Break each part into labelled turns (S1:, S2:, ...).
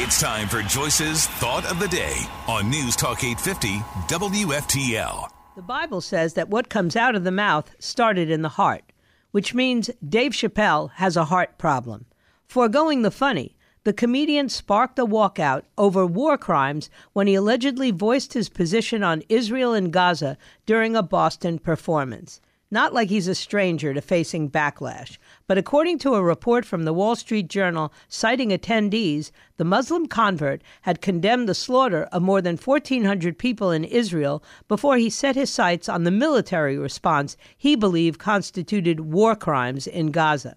S1: It's time for Joyce's Thought of the Day on News Talk 850 WFTL.
S2: The Bible says that what comes out of the mouth started in the heart, which means Dave Chappelle has a heart problem. Foregoing the funny, the comedian sparked a walkout over war crimes when he allegedly voiced his position on Israel and Gaza during a Boston performance. Not like he's a stranger to facing backlash, but according to a report from the Wall Street Journal citing attendees, the Muslim convert had condemned the slaughter of more than 1,400 people in Israel before he set his sights on the military response he believed constituted war crimes in Gaza.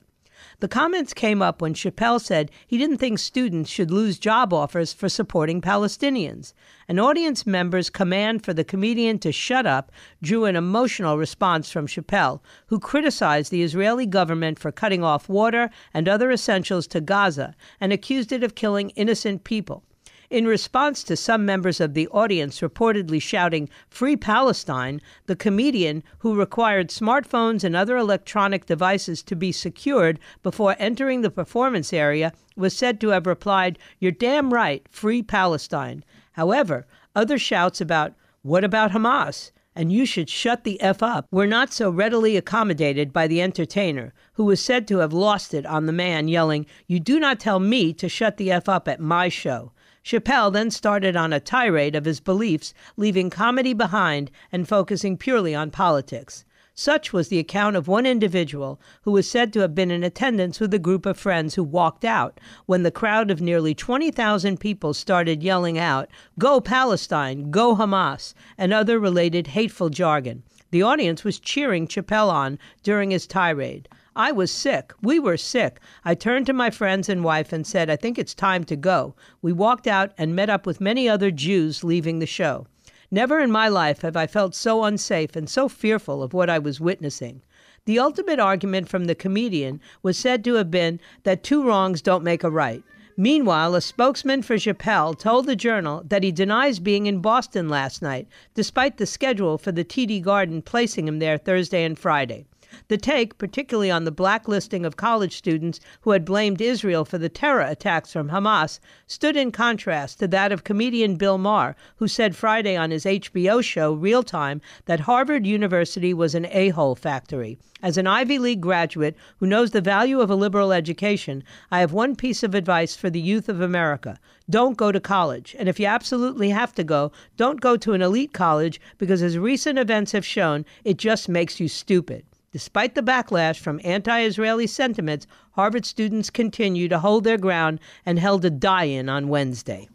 S2: The comments came up when Chappelle said he didn't think students should lose job offers for supporting Palestinians. An audience member's command for the comedian to shut up drew an emotional response from Chappelle, who criticized the Israeli government for cutting off water and other essentials to Gaza and accused it of killing innocent people. In response to some members of the audience reportedly shouting, Free Palestine, the comedian, who required smartphones and other electronic devices to be secured before entering the performance area, was said to have replied, You're damn right, Free Palestine. However, other shouts about, What about Hamas? and you should shut the F up were not so readily accommodated by the entertainer, who was said to have lost it on the man yelling, You do not tell me to shut the F up at my show. Chappelle then started on a tirade of his beliefs, leaving comedy behind and focusing purely on politics. Such was the account of one individual who was said to have been in attendance with a group of friends who walked out when the crowd of nearly 20,000 people started yelling out, Go Palestine, Go Hamas, and other related hateful jargon. The audience was cheering Chappelle on during his tirade. I was sick. We were sick. I turned to my friends and wife and said, I think it's time to go. We walked out and met up with many other Jews leaving the show. Never in my life have I felt so unsafe and so fearful of what I was witnessing. The ultimate argument from the comedian was said to have been that two wrongs don't make a right. Meanwhile, a spokesman for Chappelle told the Journal that he denies being in Boston last night, despite the schedule for the TD Garden placing him there Thursday and Friday. The take, particularly on the blacklisting of college students who had blamed Israel for the terror attacks from Hamas, stood in contrast to that of comedian Bill Maher, who said Friday on his HBO show Real Time that Harvard University was an a hole factory. As an Ivy League graduate who knows the value of a liberal education, I have one piece of advice for the youth of America. Don't go to college. And if you absolutely have to go, don't go to an elite college because, as recent events have shown, it just makes you stupid. Despite the backlash from anti Israeli sentiments, Harvard students continue to hold their ground and held a die in on Wednesday.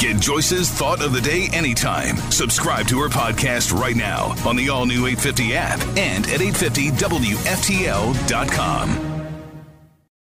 S1: Get Joyce's Thought of the Day anytime. Subscribe to her podcast right now on the all new 850 app and at 850WFTL.com.